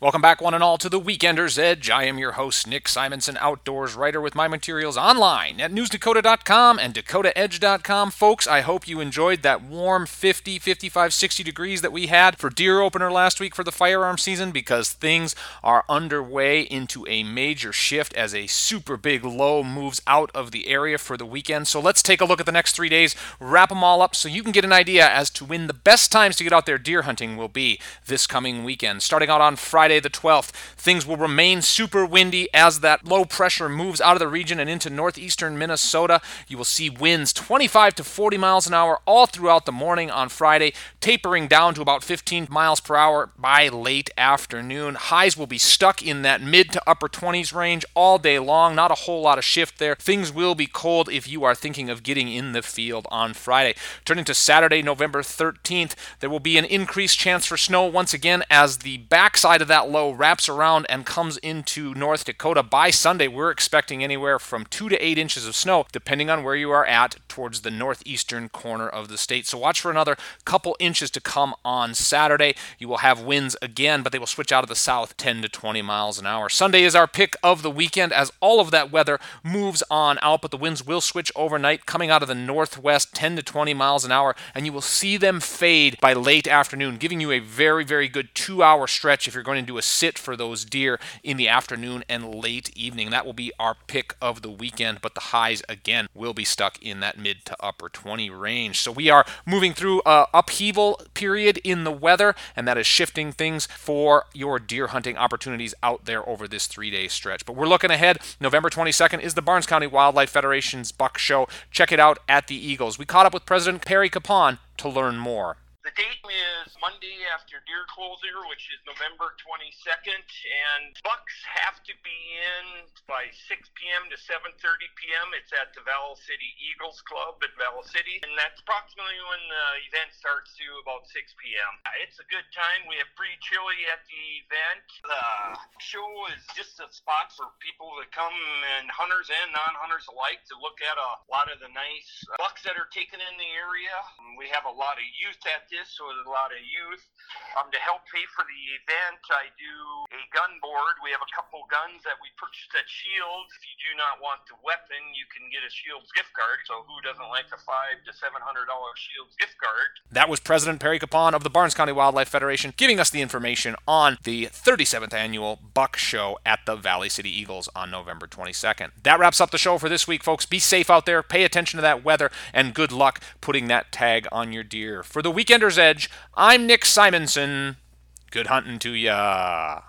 Welcome back, one and all, to the Weekender's Edge. I am your host, Nick Simonson, outdoors writer with my materials online at newsdakota.com and dakotaedge.com. Folks, I hope you enjoyed that warm 50, 55, 60 degrees that we had for deer opener last week for the firearm season because things are underway into a major shift as a super big low moves out of the area for the weekend. So let's take a look at the next three days, wrap them all up so you can get an idea as to when the best times to get out there deer hunting will be this coming weekend. Starting out on Friday, Friday the 12th. Things will remain super windy as that low pressure moves out of the region and into northeastern Minnesota. You will see winds 25 to 40 miles an hour all throughout the morning on Friday, tapering down to about 15 miles per hour by late afternoon. Highs will be stuck in that mid to upper 20s range all day long. Not a whole lot of shift there. Things will be cold if you are thinking of getting in the field on Friday. Turning to Saturday, November 13th, there will be an increased chance for snow once again as the backside of that that low wraps around and comes into North Dakota. By Sunday, we're expecting anywhere from two to eight inches of snow, depending on where you are at towards the northeastern corner of the state. So watch for another couple inches to come on Saturday. You will have winds again, but they will switch out of the south 10 to 20 miles an hour. Sunday is our pick of the weekend as all of that weather moves on out, but the winds will switch overnight, coming out of the northwest 10 to 20 miles an hour, and you will see them fade by late afternoon, giving you a very, very good two hour stretch if you're going to do a sit for those deer in the afternoon and late evening. That will be our pick of the weekend, but the highs again will be stuck in that mid to upper 20 range. So we are moving through a upheaval period in the weather, and that is shifting things for your deer hunting opportunities out there over this three day stretch. But we're looking ahead. November 22nd is the Barnes County Wildlife Federation's Buck Show. Check it out at the Eagles. We caught up with President Perry Capon to learn more. The date Monday after deer closure, which is November 22nd, and bucks have to be in by 6 p.m. to 7:30 p.m. It's at the Valley City Eagles Club in Valley City, and that's approximately when the event starts to about 6 p.m. It's a good time. We have free chili at the event. The show is just a spot for people to come and hunters and non-hunters alike to look at a lot of the nice bucks that are taken in the area. We have a lot of youth at this so there's a lot of youth. Um, to help pay for the event, I do a gun board. We have a couple guns that we purchased at Scheels. If you do not want the weapon, you can get a Scheels gift card. So who doesn't like a five to seven hundred dollar Scheels gift card? That was President Perry Capon of the Barnes County Wildlife Federation giving us the information on the 37th annual Buck Show at the Valley City Eagles on November 22nd. That wraps up the show for this week, folks. Be safe out there. Pay attention to that weather, and good luck putting that tag on your deer. For the Weekender's Edge, I'm Nick Simonson. Good hunting to ya.